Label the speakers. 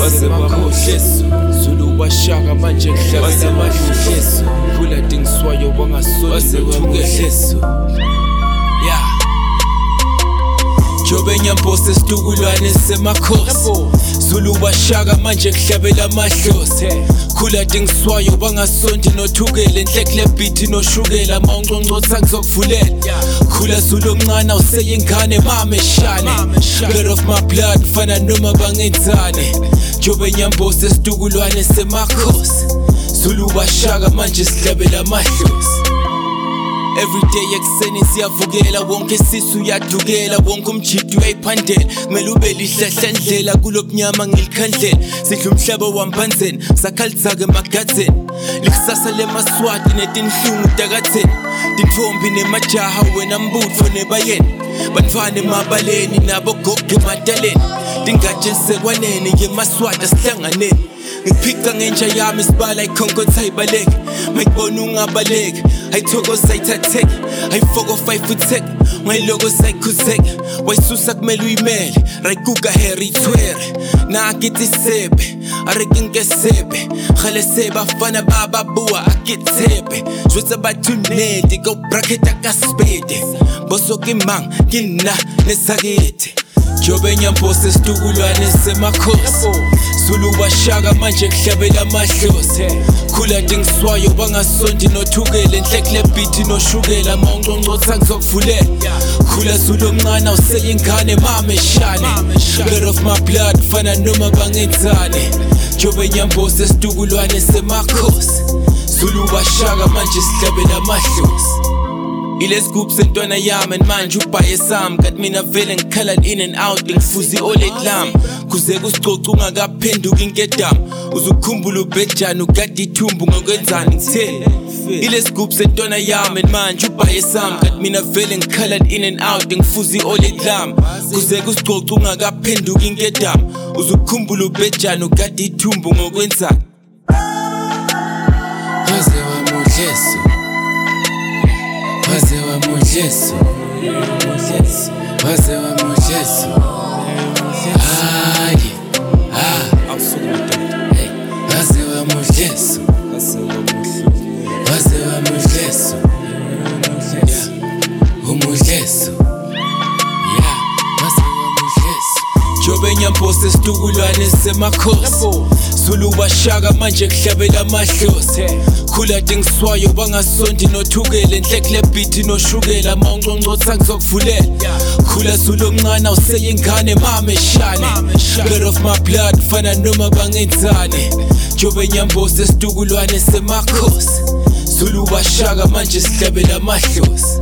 Speaker 1: wasemakhohleso zulu bashaka manje kuhlabela amadlohleso khula dingiswayo bangasonwasemakhohleso yeah Jobe nyambosa esitukulwane semakhosi. Zulu bashaka manje kuhlabela amahlosi. Khula dingiswayo bangasondi nothukele. Nhlekle beat noshukela. Mawunconcotha ngizokuvulela Khula Zulu omncane useyingane mameshane Blood of my blood fana noma bangenzane Jobe nyambosa esitukulwane semakhosi. Zulu bashaka manje sihlabela amahlosi Everyday ekuseni siyavukela wonke isisu uyadukela wonke umjidi uyayiphandela. Kumele ube lihlahla ndlela kulobunyama ngilikhandlela sidla umhlaba wambanzeni sakhalitha-ke emagadzeni likusasa lemaswati netinhlungu takatheni tintfombi nemajaha wena mbutfo nebayeni. Bantfwana emabaleni nabogogo emataleni. ndingatshenzisekwanene ngemaswati asihlanganeni ngiphica ngentsha yami isibala ikhonkotha ayibaleki mayibona ungabaleki ayithokoza ayithatheki ayifokofa ayifutheki ungayilokoza ayikhutheki wayisusa kumele uyimele rayikukahere ithwere nakitisepe arekinkesebe kgalesebe afana ba ba bua sebe, ke tshepe jwetsa batho nnete ka o bracket a ka spete boso ke mang ke kina le sakete jobe nyambosa esitukulwane semakhosi. Zulu bashaka manje kuhlabela amahlosi. Khula dingiswayo bangasondi nothukele nhlekle beat noshukela. Mawunconcotha ngizokuvulela khula zulu omncane useyingane mameshane blood of my blood fana noma bangenzane jobe nyambosa esitukulwane semakhosi. Zulu bashaka manje sihlabela amahlosi ilesgroup sentwana yami and manje ubhaye sami kanti mina vele ngikhala in and out ngifuza i-olet lami kuze kusicoca ungakaphenduki inkedama uzukhumbula ubhejani ugada ithumbu ngokwenzani? Ngitheni ilesgroup sentwana yami and manje ubhaye sami kanti mina vele ngikhala in and out ngifuza i-olet lami kuze kusicoca ungakaphenduki inkedama uzukhumbula ubhejani ugada ithumbu ngokwenzani? Mas eu amo gesso. Mas eu amo gesso. Ai, ah. Mas eu amo gesso. Mas eu amo gesso. Rumo gesso. Yeah. Mas eu amo gesso. Yo venía en postes tu gulo en ese macos. Zulu bashaka manje kuhlabela amahlosi khula dingiswayo bangasondi nothukele nhlekle beat noshukela mawunconcotha ngizokuvulela khula zulu omncane useyingane mameshane blood of my blood fana noma bangenzane jobe nyambosa esitukulwane semakhosi. Zulu bashaka manje sihlabela amahlosi